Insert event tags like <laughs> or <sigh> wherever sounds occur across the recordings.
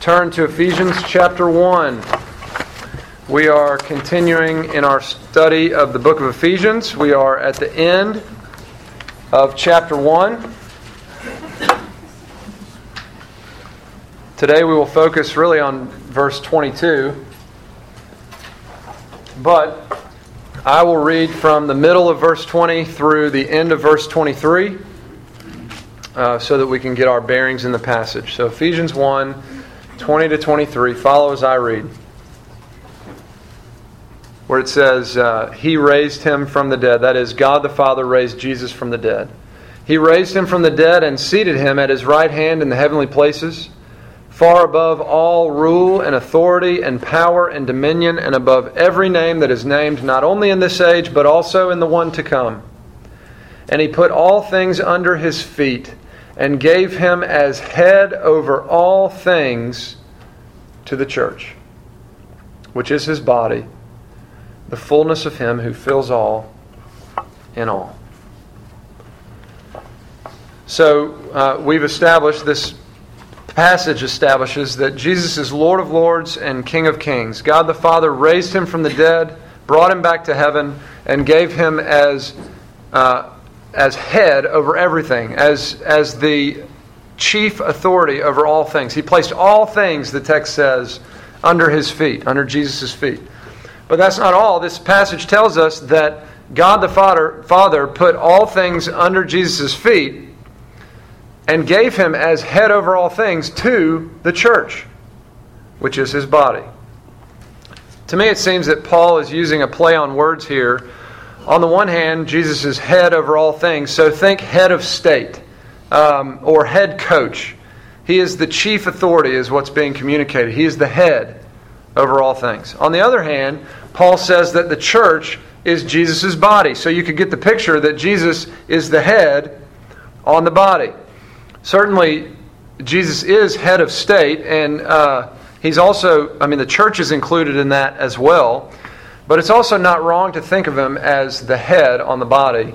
turn to Ephesians chapter 1. We are continuing in our study of the book of Ephesians. We are at the end of chapter 1. Today we will focus really on verse 22. But I will read from the middle of verse 20 through the end of verse 23 uh, so that we can get our bearings in the passage. So, Ephesians 1 20 to 23, follow as I read. Where it says, uh, He raised him from the dead. That is, God the Father raised Jesus from the dead. He raised him from the dead and seated him at his right hand in the heavenly places far above all rule and authority and power and dominion, and above every name that is named, not only in this age, but also in the one to come. And he put all things under his feet, and gave him as head over all things to the church, which is his body, the fullness of him who fills all in all. So uh, we've established this passage establishes that Jesus is Lord of Lords and King of Kings. God the Father raised him from the dead, brought him back to heaven, and gave him as, uh, as head over everything, as, as the chief authority over all things. He placed all things, the text says, under his feet, under Jesus' feet. But that's not all. This passage tells us that God the Father, Father put all things under Jesus' feet and gave him as head over all things to the church, which is his body. To me, it seems that Paul is using a play on words here. On the one hand, Jesus is head over all things, so think head of state um, or head coach. He is the chief authority, is what's being communicated. He is the head over all things. On the other hand, Paul says that the church is Jesus' body. So you could get the picture that Jesus is the head on the body. Certainly, Jesus is head of state, and uh, he's also, I mean, the church is included in that as well. But it's also not wrong to think of him as the head on the body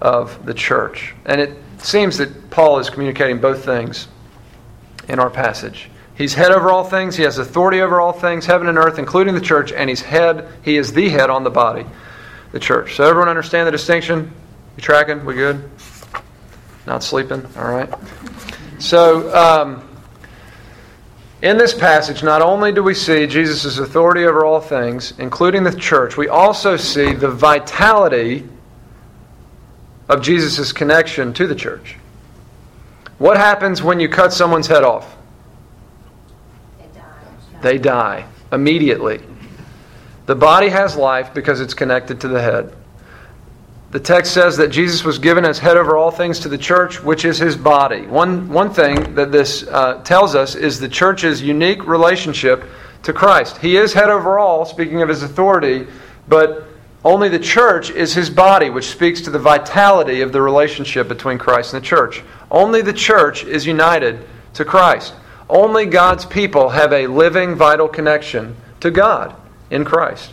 of the church. And it seems that Paul is communicating both things in our passage. He's head over all things, he has authority over all things, heaven and earth, including the church, and he's head, he is the head on the body, the church. So everyone understand the distinction? You tracking? We good? Not sleeping? All right. So, um, in this passage, not only do we see Jesus' authority over all things, including the church, we also see the vitality of Jesus' connection to the church. What happens when you cut someone's head off? They die. They die immediately. The body has life because it's connected to the head. The text says that Jesus was given as head over all things to the church, which is his body. One, one thing that this uh, tells us is the church's unique relationship to Christ. He is head over all, speaking of his authority, but only the church is his body, which speaks to the vitality of the relationship between Christ and the church. Only the church is united to Christ. Only God's people have a living, vital connection to God in Christ.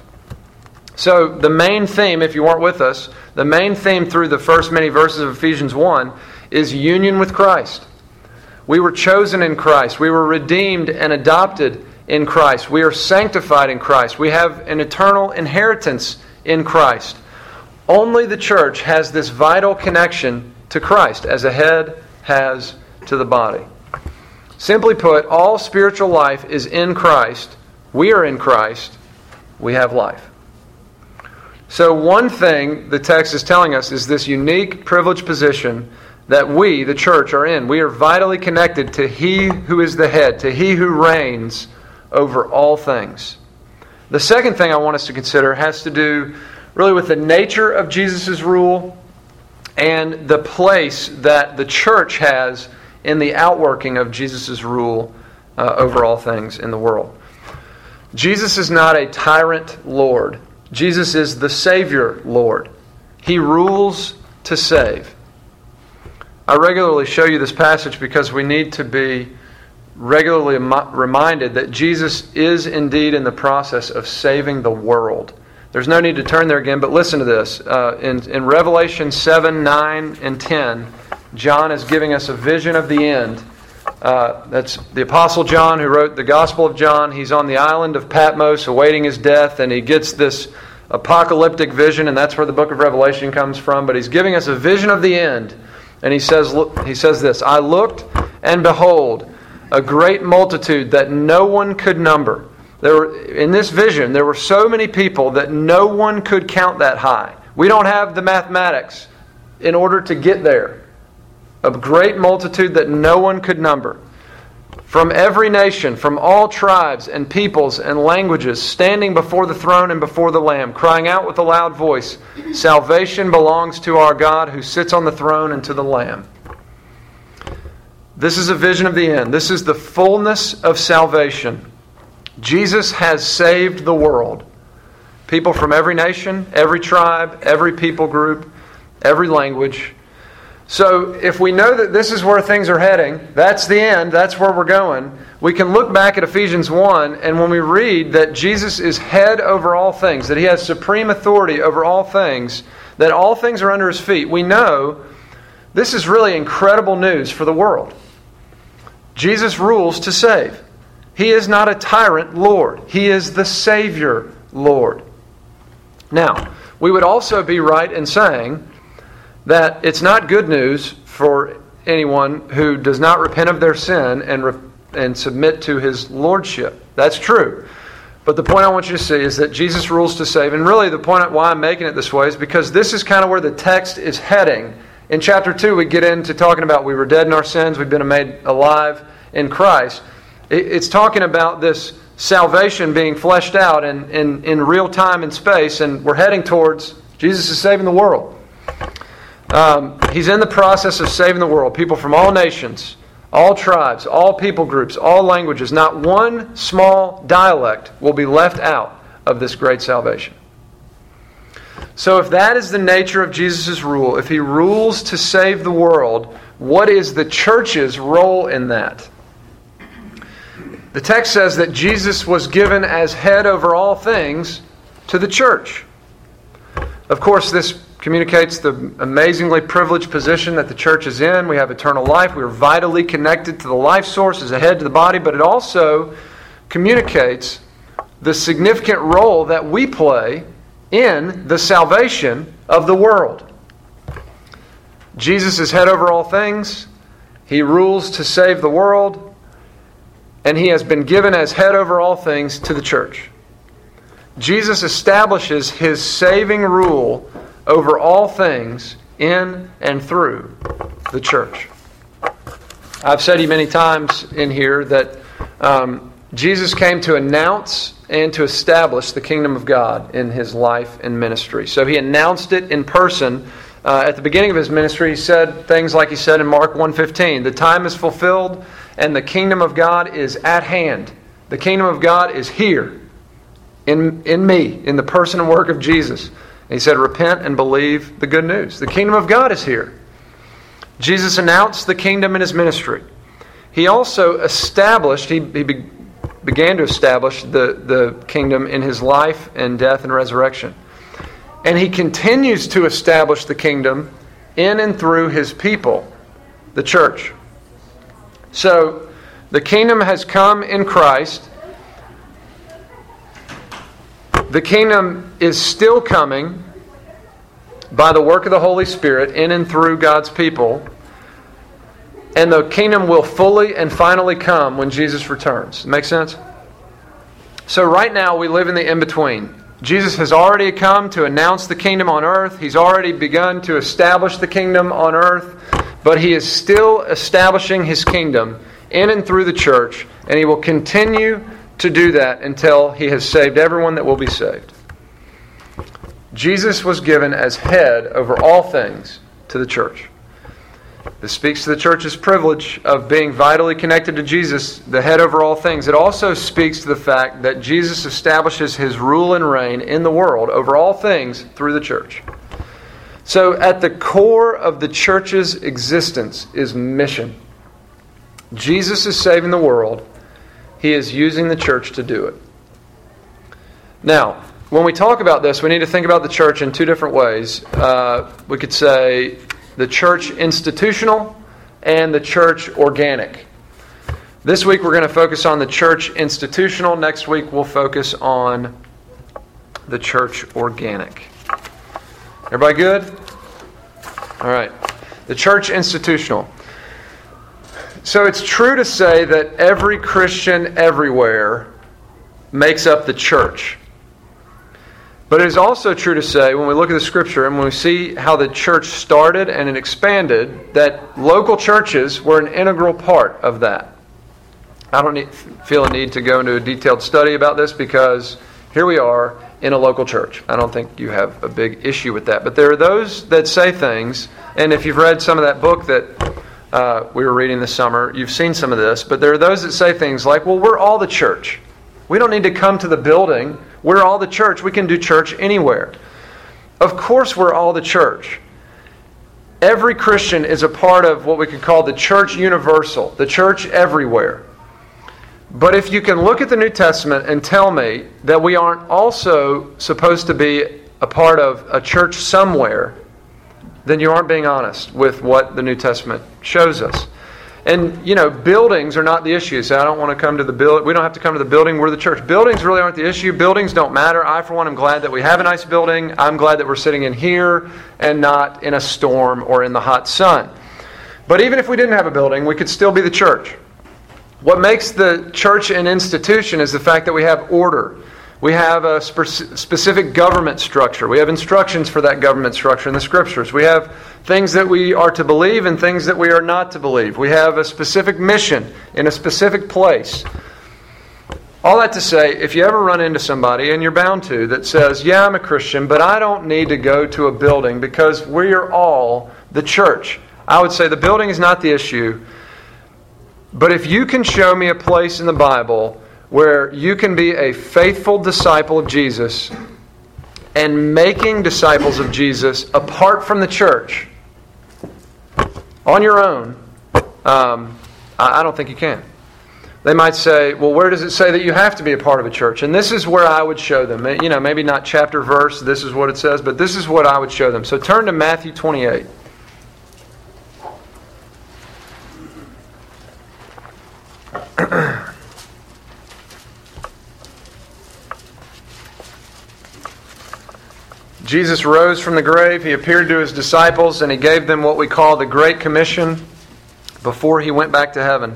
So, the main theme, if you weren't with us, the main theme through the first many verses of Ephesians 1 is union with Christ. We were chosen in Christ. We were redeemed and adopted in Christ. We are sanctified in Christ. We have an eternal inheritance in Christ. Only the church has this vital connection to Christ as a head has to the body. Simply put, all spiritual life is in Christ. We are in Christ. We have life. So, one thing the text is telling us is this unique, privileged position that we, the church, are in. We are vitally connected to He who is the head, to He who reigns over all things. The second thing I want us to consider has to do really with the nature of Jesus' rule and the place that the church has in the outworking of Jesus' rule uh, over all things in the world. Jesus is not a tyrant Lord. Jesus is the Savior Lord. He rules to save. I regularly show you this passage because we need to be regularly reminded that Jesus is indeed in the process of saving the world. There's no need to turn there again, but listen to this. Uh, in, in Revelation 7, 9, and 10, John is giving us a vision of the end Uh, that's the Apostle John who wrote the Gospel of John. He's on the island of Patmos awaiting his death, and he gets this apocalyptic vision, and that's where the book of Revelation comes from. But he's giving us a vision of the end. And he says, look, he says this I looked, and behold, a great multitude that no one could number. There were, in this vision, there were so many people that no one could count that high. We don't have the mathematics in order to get there. A great multitude that no one could number. From every nation, from all tribes and peoples and languages, standing before the throne and before the Lamb, crying out with a loud voice Salvation belongs to our God who sits on the throne and to the Lamb. This is a vision of the end. This is the fullness of salvation. Jesus has saved the world. People from every nation, every tribe, every people group, every language. So, if we know that this is where things are heading, that's the end, that's where we're going, we can look back at Ephesians 1, and when we read that Jesus is head over all things, that he has supreme authority over all things, that all things are under his feet, we know this is really incredible news for the world. Jesus rules to save. He is not a tyrant Lord, He is the Savior Lord. Now, we would also be right in saying that it's not good news for anyone who does not repent of their sin and, re- and submit to His Lordship. That's true. But the point I want you to see is that Jesus rules to save. And really, the point why I'm making it this way is because this is kind of where the text is heading. In chapter 2, we get into talking about we were dead in our sins, we've been made alive in Christ. It's talking about this salvation being fleshed out in, in, in real time and space, and we're heading towards Jesus is saving the world. Um, he's in the process of saving the world. People from all nations, all tribes, all people groups, all languages. Not one small dialect will be left out of this great salvation. So, if that is the nature of Jesus' rule, if he rules to save the world, what is the church's role in that? The text says that Jesus was given as head over all things to the church. Of course, this communicates the amazingly privileged position that the church is in. We have eternal life. We are vitally connected to the life source as a head to the body, but it also communicates the significant role that we play in the salvation of the world. Jesus is head over all things. He rules to save the world and he has been given as head over all things to the church. Jesus establishes his saving rule over all things in and through the church. I've said to you many times in here that um, Jesus came to announce and to establish the kingdom of God in his life and ministry. So he announced it in person. Uh, at the beginning of his ministry, he said things like he said in Mark 1.15, The time is fulfilled and the kingdom of God is at hand. The kingdom of God is here in, in me, in the person and work of Jesus. And he said, Repent and believe the good news. The kingdom of God is here. Jesus announced the kingdom in his ministry. He also established, he, he began to establish the, the kingdom in his life and death and resurrection. And he continues to establish the kingdom in and through his people, the church. So, the kingdom has come in Christ. The kingdom is still coming by the work of the Holy Spirit in and through God's people. And the kingdom will fully and finally come when Jesus returns. Make sense? So, right now, we live in the in between. Jesus has already come to announce the kingdom on earth. He's already begun to establish the kingdom on earth but he is still establishing his kingdom in and through the church, and he will continue to do that until he has saved everyone that will be saved. Jesus was given as head over all things to the church. This speaks to the church's privilege of being vitally connected to Jesus, the head over all things. It also speaks to the fact that Jesus establishes his rule and reign in the world over all things through the church. So, at the core of the church's existence is mission. Jesus is saving the world, He is using the church to do it. Now, when we talk about this, we need to think about the church in two different ways. Uh, we could say the church institutional and the church organic. This week we're going to focus on the church institutional. Next week we'll focus on the church organic. Everybody good? All right. The church institutional. So it's true to say that every Christian everywhere makes up the church. But it is also true to say, when we look at the scripture and when we see how the church started and it expanded, that local churches were an integral part of that. I don't need, feel a need to go into a detailed study about this because here we are in a local church. I don't think you have a big issue with that. But there are those that say things, and if you've read some of that book that uh, we were reading this summer, you've seen some of this, but there are those that say things like, well, we're all the church. We don't need to come to the building. We're all the church. We can do church anywhere. Of course, we're all the church. Every Christian is a part of what we could call the church universal, the church everywhere. But if you can look at the New Testament and tell me that we aren't also supposed to be a part of a church somewhere, then you aren't being honest with what the New Testament shows us. And you know, buildings are not the issue. So I don't want to come to the build. We don't have to come to the building. We're the church. Buildings really aren't the issue. Buildings don't matter. I, for one, am glad that we have a nice building. I'm glad that we're sitting in here and not in a storm or in the hot sun. But even if we didn't have a building, we could still be the church. What makes the church an institution is the fact that we have order. We have a spe- specific government structure. We have instructions for that government structure in the scriptures. We have things that we are to believe and things that we are not to believe. We have a specific mission in a specific place. All that to say, if you ever run into somebody, and you're bound to, that says, Yeah, I'm a Christian, but I don't need to go to a building because we are all the church. I would say the building is not the issue. But if you can show me a place in the Bible where you can be a faithful disciple of Jesus and making disciples of Jesus apart from the church on your own, um, I don't think you can. They might say, well, where does it say that you have to be a part of a church? And this is where I would show them. You know, maybe not chapter, verse, this is what it says, but this is what I would show them. So turn to Matthew 28. Jesus rose from the grave. He appeared to his disciples and he gave them what we call the Great Commission before he went back to heaven.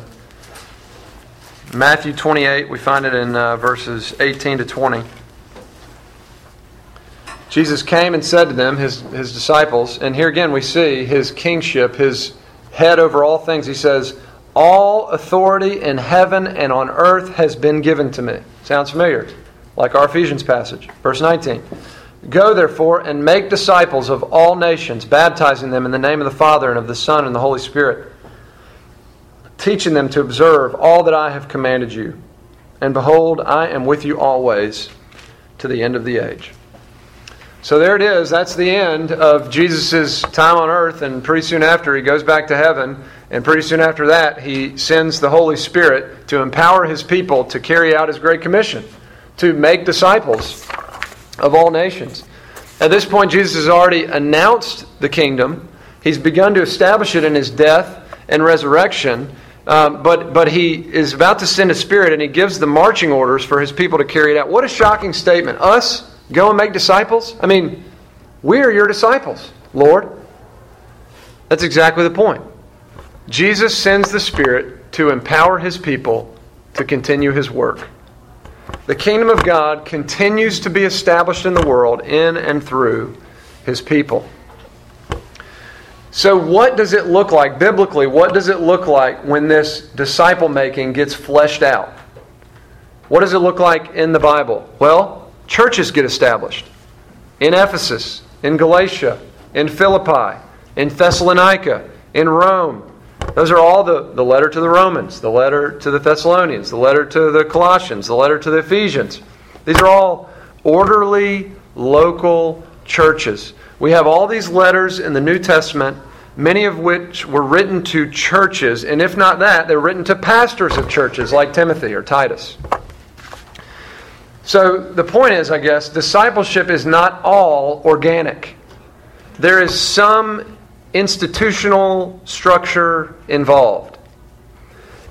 Matthew 28, we find it in uh, verses 18 to 20. Jesus came and said to them, his, his disciples, and here again we see his kingship, his head over all things. He says, all authority in heaven and on earth has been given to me. Sounds familiar? Like our Ephesians passage. Verse 19. Go, therefore, and make disciples of all nations, baptizing them in the name of the Father, and of the Son, and the Holy Spirit, teaching them to observe all that I have commanded you. And behold, I am with you always to the end of the age. So there it is. That's the end of Jesus' time on earth, and pretty soon after, he goes back to heaven and pretty soon after that, he sends the Holy Spirit to empower his people to carry out his great commission, to make disciples of all nations. At this point, Jesus has already announced the kingdom. He's begun to establish it in his death and resurrection. Um, but, but he is about to send a spirit and he gives the marching orders for his people to carry it out. What a shocking statement. Us go and make disciples? I mean, we are your disciples, Lord. That's exactly the point. Jesus sends the Spirit to empower his people to continue his work. The kingdom of God continues to be established in the world in and through his people. So, what does it look like biblically? What does it look like when this disciple making gets fleshed out? What does it look like in the Bible? Well, churches get established in Ephesus, in Galatia, in Philippi, in Thessalonica, in Rome, those are all the, the letter to the Romans, the letter to the Thessalonians, the letter to the Colossians, the letter to the Ephesians. These are all orderly, local churches. We have all these letters in the New Testament, many of which were written to churches, and if not that, they're written to pastors of churches like Timothy or Titus. So the point is, I guess, discipleship is not all organic. There is some institutional structure involved.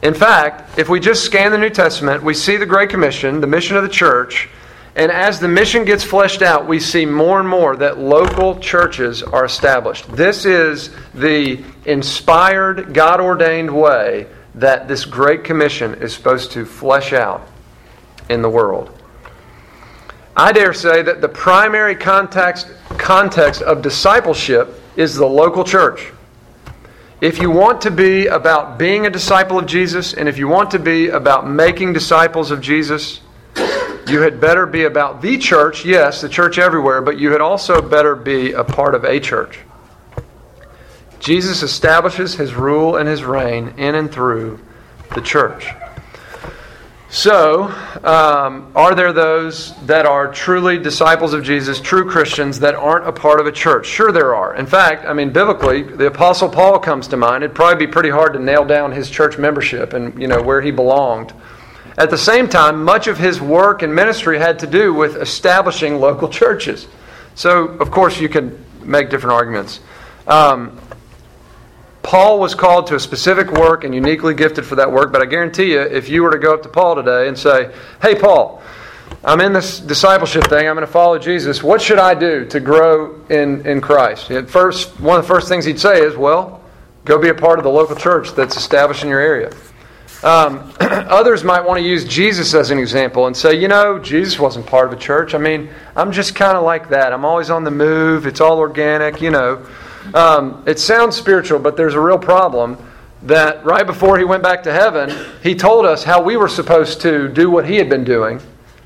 In fact, if we just scan the New Testament, we see the Great Commission, the mission of the church, and as the mission gets fleshed out, we see more and more that local churches are established. This is the inspired, God ordained way that this Great Commission is supposed to flesh out in the world. I dare say that the primary context, context of discipleship is the local church. If you want to be about being a disciple of Jesus, and if you want to be about making disciples of Jesus, you had better be about the church, yes, the church everywhere, but you had also better be a part of a church. Jesus establishes his rule and his reign in and through the church. So, um, are there those that are truly disciples of Jesus, true Christians, that aren't a part of a church? Sure, there are. In fact, I mean, biblically, the Apostle Paul comes to mind. It'd probably be pretty hard to nail down his church membership and you know where he belonged. At the same time, much of his work and ministry had to do with establishing local <laughs> churches. So, of course, you can make different arguments. Um, Paul was called to a specific work and uniquely gifted for that work, but I guarantee you, if you were to go up to Paul today and say, Hey, Paul, I'm in this discipleship thing, I'm going to follow Jesus, what should I do to grow in, in Christ? At first, one of the first things he'd say is, Well, go be a part of the local church that's established in your area. Um, <clears throat> others might want to use Jesus as an example and say, you know, Jesus wasn't part of a church. I mean, I'm just kind of like that. I'm always on the move. It's all organic, you know. Um, it sounds spiritual, but there's a real problem that right before he went back to heaven, he told us how we were supposed to do what he had been doing.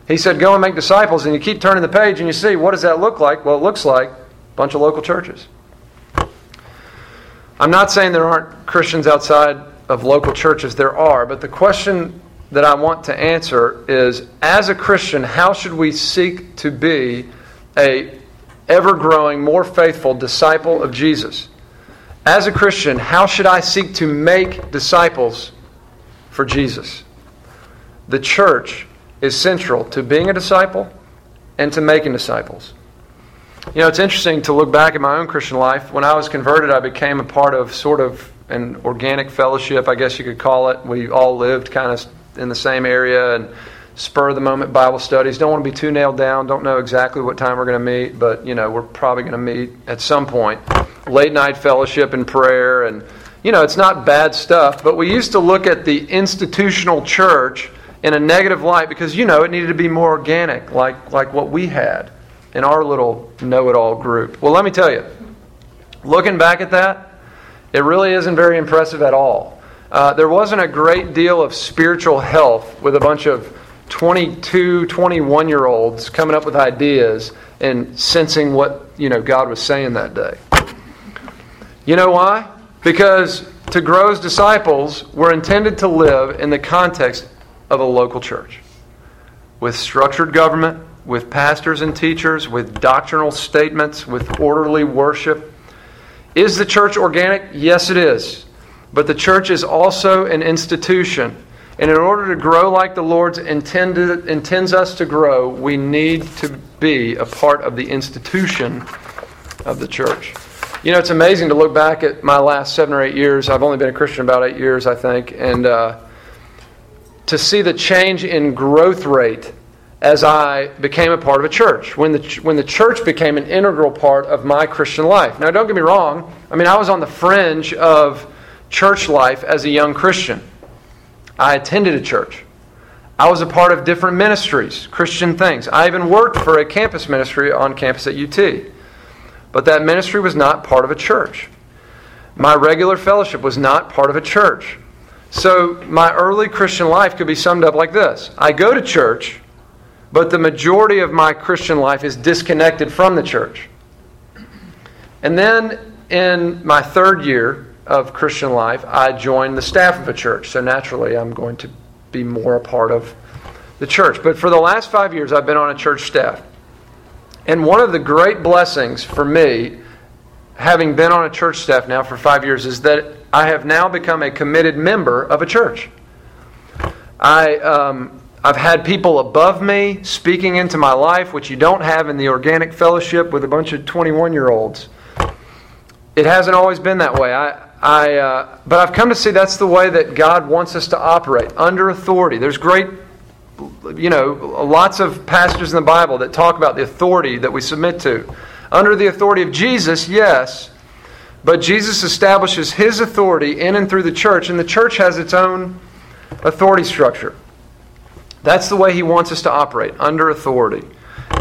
He said, Go and make disciples, and you keep turning the page and you see, what does that look like? Well, it looks like a bunch of local churches. I'm not saying there aren't Christians outside of local churches, there are, but the question that I want to answer is as a Christian, how should we seek to be a ever growing, more faithful disciple of Jesus. As a Christian, how should I seek to make disciples for Jesus? The church is central to being a disciple and to making disciples. You know, it's interesting to look back at my own Christian life. When I was converted, I became a part of sort of an organic fellowship, I guess you could call it. We all lived kind of in the same area and spur of the moment Bible studies. Don't want to be too nailed down. Don't know exactly what time we're going to meet, but you know we're probably going to meet at some point. Late night fellowship and prayer, and you know it's not bad stuff. But we used to look at the institutional church in a negative light because you know it needed to be more organic, like like what we had in our little know-it-all group. Well, let me tell you, looking back at that, it really isn't very impressive at all. Uh, there wasn't a great deal of spiritual health with a bunch of 22, 21 year olds coming up with ideas and sensing what you know God was saying that day. You know why? Because to grow as disciples, we're intended to live in the context of a local church with structured government, with pastors and teachers, with doctrinal statements, with orderly worship. Is the church organic? Yes, it is. But the church is also an institution and in order to grow like the Lord intends us to grow, we need to be a part of the institution of the church. You know, it's amazing to look back at my last seven or eight years. I've only been a Christian about eight years, I think, and uh, to see the change in growth rate as I became a part of a church. When the, when the church became an integral part of my Christian life. Now, don't get me wrong. I mean, I was on the fringe of church life as a young Christian. I attended a church. I was a part of different ministries, Christian things. I even worked for a campus ministry on campus at UT. But that ministry was not part of a church. My regular fellowship was not part of a church. So my early Christian life could be summed up like this I go to church, but the majority of my Christian life is disconnected from the church. And then in my third year, of Christian life, I joined the staff of a church. So naturally, I'm going to be more a part of the church. But for the last five years, I've been on a church staff. And one of the great blessings for me, having been on a church staff now for five years, is that I have now become a committed member of a church. I, um, I've had people above me speaking into my life, which you don't have in the organic fellowship with a bunch of 21 year olds. It hasn't always been that way. I, I, uh, but I've come to see that's the way that God wants us to operate under authority. There's great, you know, lots of passages in the Bible that talk about the authority that we submit to. Under the authority of Jesus, yes, but Jesus establishes his authority in and through the church, and the church has its own authority structure. That's the way he wants us to operate, under authority.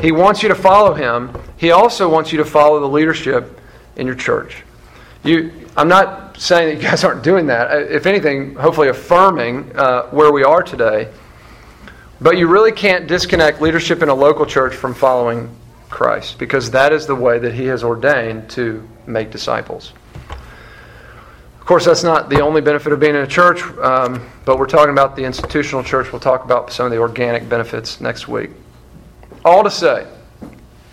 He wants you to follow him. He also wants you to follow the leadership in your church. You, I'm not saying that you guys aren't doing that. Uh, if anything, hopefully affirming uh, where we are today. But you really can't disconnect leadership in a local church from following Christ because that is the way that He has ordained to make disciples. Of course, that's not the only benefit of being in a church, um, but we're talking about the institutional church. We'll talk about some of the organic benefits next week. All to say,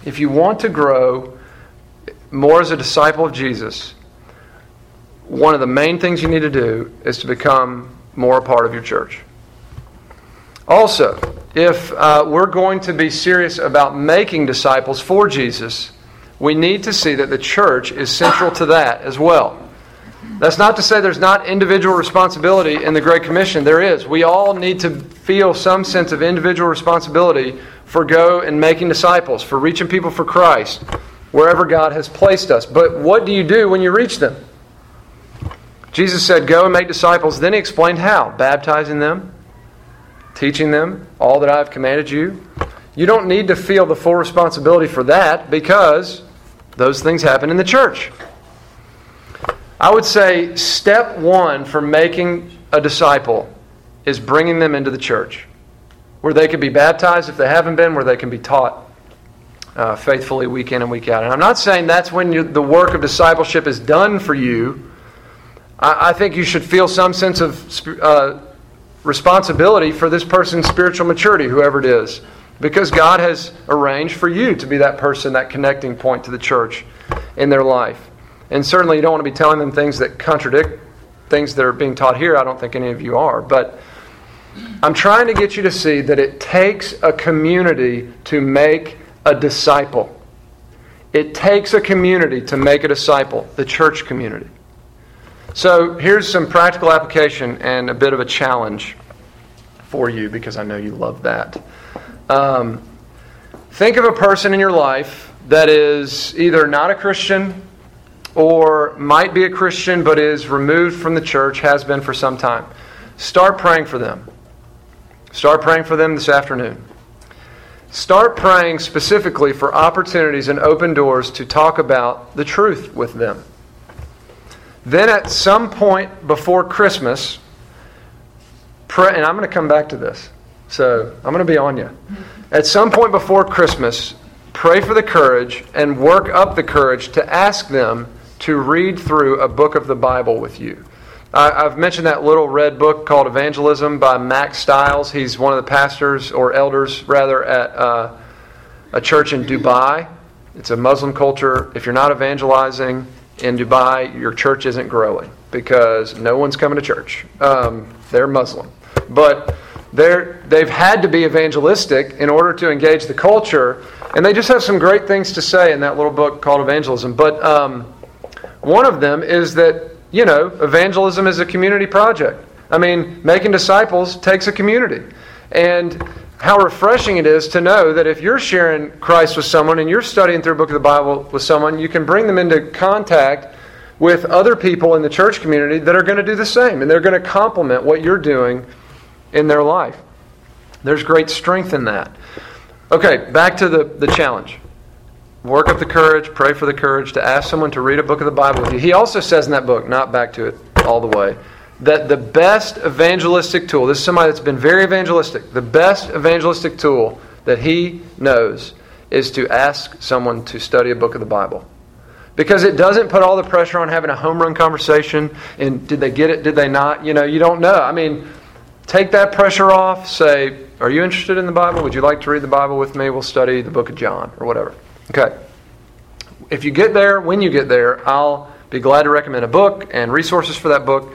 if you want to grow more as a disciple of Jesus, one of the main things you need to do is to become more a part of your church. Also, if uh, we're going to be serious about making disciples for Jesus, we need to see that the church is central to that as well. That's not to say there's not individual responsibility in the Great Commission. There is. We all need to feel some sense of individual responsibility for go and making disciples, for reaching people for Christ, wherever God has placed us. But what do you do when you reach them? Jesus said, Go and make disciples. Then he explained how baptizing them, teaching them all that I have commanded you. You don't need to feel the full responsibility for that because those things happen in the church. I would say step one for making a disciple is bringing them into the church where they can be baptized if they haven't been, where they can be taught uh, faithfully week in and week out. And I'm not saying that's when the work of discipleship is done for you. I, I think you should feel some sense of uh, responsibility for this person's spiritual maturity, whoever it is, because God has arranged for you to be that person, that connecting point to the church in their life. And certainly, you don't want to be telling them things that contradict things that are being taught here. I don't think any of you are. But I'm trying to get you to see that it takes a community to make a disciple. It takes a community to make a disciple, the church community. So here's some practical application and a bit of a challenge for you because I know you love that. Um, think of a person in your life that is either not a Christian or might be a Christian but is removed from the church, has been for some time. Start praying for them. Start praying for them this afternoon. Start praying specifically for opportunities and open doors to talk about the truth with them. Then at some point before Christmas, pray, and I'm going to come back to this. So I'm going to be on you. At some point before Christmas, pray for the courage and work up the courage to ask them to read through a book of the Bible with you. I've mentioned that little red book called Evangelism by Mack Stiles. He's one of the pastors, or elders rather, at uh, a church in Dubai. It's a Muslim culture. If you're not evangelizing, in Dubai, your church isn't growing because no one's coming to church. Um, they're Muslim. But they're, they've had to be evangelistic in order to engage the culture. And they just have some great things to say in that little book called Evangelism. But um, one of them is that, you know, evangelism is a community project. I mean, making disciples takes a community. And how refreshing it is to know that if you're sharing Christ with someone and you're studying through a book of the Bible with someone, you can bring them into contact with other people in the church community that are going to do the same. And they're going to complement what you're doing in their life. There's great strength in that. Okay, back to the, the challenge. Work up the courage, pray for the courage to ask someone to read a book of the Bible with you. He also says in that book, not back to it all the way, that the best evangelistic tool, this is somebody that's been very evangelistic, the best evangelistic tool that he knows is to ask someone to study a book of the Bible. Because it doesn't put all the pressure on having a home run conversation and did they get it, did they not? You know, you don't know. I mean, take that pressure off, say, Are you interested in the Bible? Would you like to read the Bible with me? We'll study the book of John or whatever. Okay. If you get there, when you get there, I'll be glad to recommend a book and resources for that book.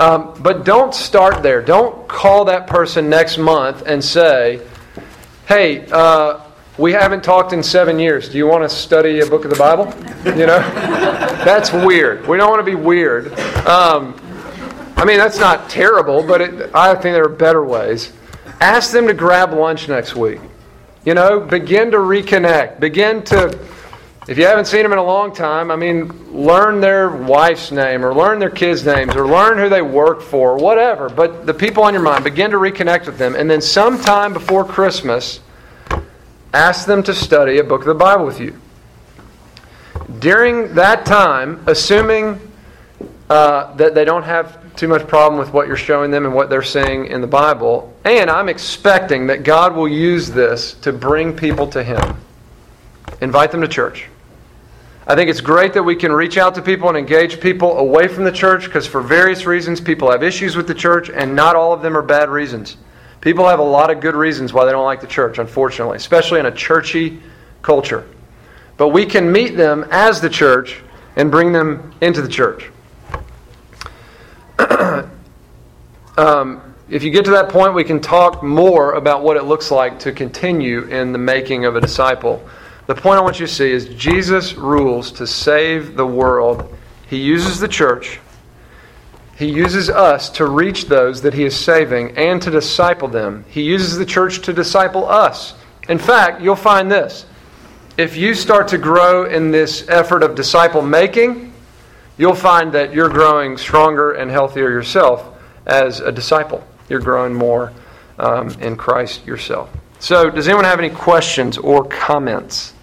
Um, but don't start there. Don't call that person next month and say, hey, uh, we haven't talked in seven years. Do you want to study a book of the Bible? You know, <laughs> that's weird. We don't want to be weird. Um, I mean, that's not terrible, but it, I think there are better ways. Ask them to grab lunch next week. You know, begin to reconnect. Begin to, if you haven't seen them in a long time, I mean, learn their wife's name or learn their kids' names or learn who they work for, whatever. But the people on your mind, begin to reconnect with them. And then sometime before Christmas, ask them to study a book of the Bible with you. During that time, assuming uh, that they don't have too much problem with what you're showing them and what they're seeing in the Bible. And I'm expecting that God will use this to bring people to Him. Invite them to church. I think it's great that we can reach out to people and engage people away from the church because, for various reasons, people have issues with the church, and not all of them are bad reasons. People have a lot of good reasons why they don't like the church, unfortunately, especially in a churchy culture. But we can meet them as the church and bring them into the church. <clears throat> um, if you get to that point, we can talk more about what it looks like to continue in the making of a disciple. The point I want you to see is Jesus rules to save the world. He uses the church. He uses us to reach those that he is saving and to disciple them. He uses the church to disciple us. In fact, you'll find this. If you start to grow in this effort of disciple making, you'll find that you're growing stronger and healthier yourself as a disciple. You're growing more um, in Christ yourself. So, does anyone have any questions or comments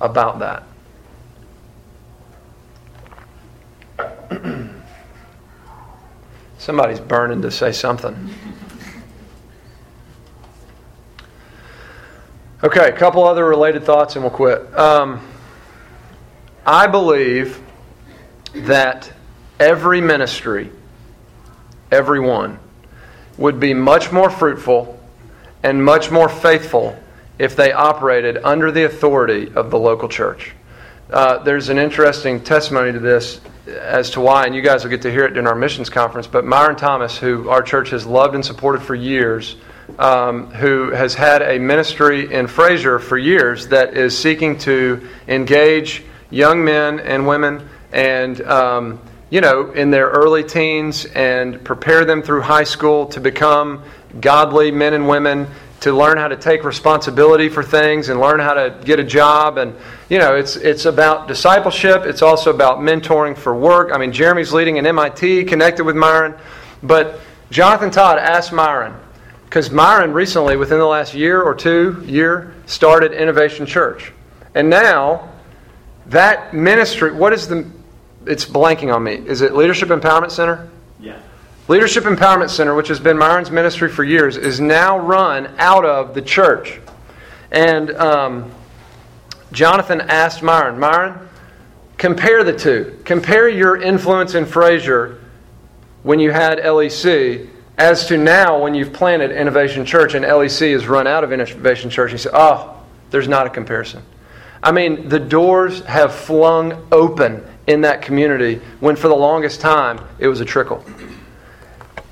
about that? Somebody's burning to say something. Okay, a couple other related thoughts and we'll quit. Um, I believe that every ministry, every one, would be much more fruitful and much more faithful if they operated under the authority of the local church. Uh, there's an interesting testimony to this as to why, and you guys will get to hear it during our missions conference. But Myron Thomas, who our church has loved and supported for years, um, who has had a ministry in Fraser for years that is seeking to engage young men and women and um, you know in their early teens and prepare them through high school to become godly men and women to learn how to take responsibility for things and learn how to get a job. And you know it's it's about discipleship. It's also about mentoring for work. I mean jeremy's leading an mit connected with myron. But jonathan todd asked myron because myron recently within the last year or two year started innovation church. And now that ministry what is the it's blanking on me. Is it Leadership Empowerment Center? Leadership Empowerment Center, which has been Myron's ministry for years, is now run out of the church. And um, Jonathan asked Myron, Myron, compare the two. Compare your influence in Fraser when you had LEC as to now when you've planted Innovation Church and LEC is run out of Innovation Church. He said, Oh, there's not a comparison. I mean, the doors have flung open in that community when for the longest time it was a trickle.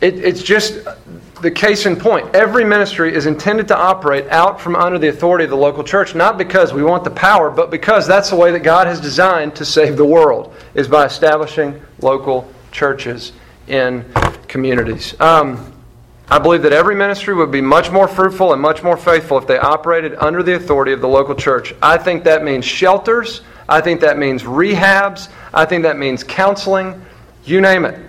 It, it's just the case in point. Every ministry is intended to operate out from under the authority of the local church, not because we want the power, but because that's the way that God has designed to save the world, is by establishing local churches in communities. Um, I believe that every ministry would be much more fruitful and much more faithful if they operated under the authority of the local church. I think that means shelters. I think that means rehabs. I think that means counseling. You name it.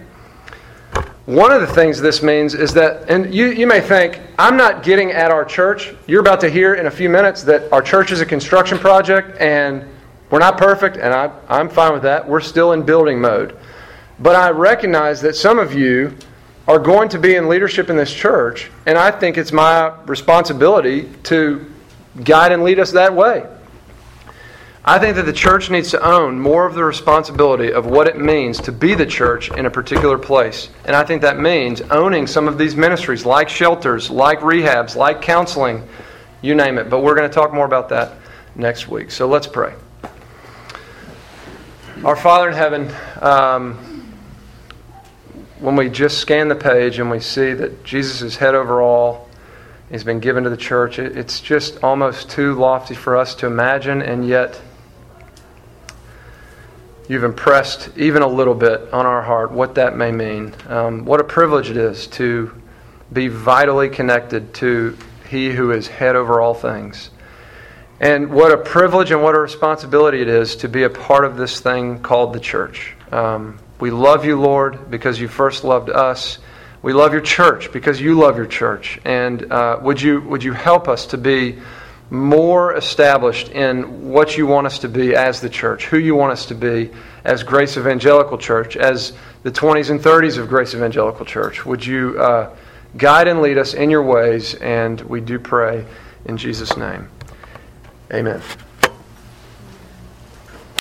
One of the things this means is that, and you, you may think, I'm not getting at our church. You're about to hear in a few minutes that our church is a construction project and we're not perfect, and I, I'm fine with that. We're still in building mode. But I recognize that some of you are going to be in leadership in this church, and I think it's my responsibility to guide and lead us that way. I think that the church needs to own more of the responsibility of what it means to be the church in a particular place. And I think that means owning some of these ministries, like shelters, like rehabs, like counseling, you name it. But we're going to talk more about that next week. So let's pray. Our Father in heaven, um, when we just scan the page and we see that Jesus is head over all, He's been given to the church. It's just almost too lofty for us to imagine, and yet you've impressed even a little bit on our heart what that may mean. Um, what a privilege it is to be vitally connected to He who is head over all things. And what a privilege and what a responsibility it is to be a part of this thing called the church. Um, we love you, Lord, because you first loved us. We love your church because you love your church. And uh, would, you, would you help us to be more established in what you want us to be as the church, who you want us to be as Grace Evangelical Church, as the 20s and 30s of Grace Evangelical Church? Would you uh, guide and lead us in your ways? And we do pray in Jesus' name. Amen.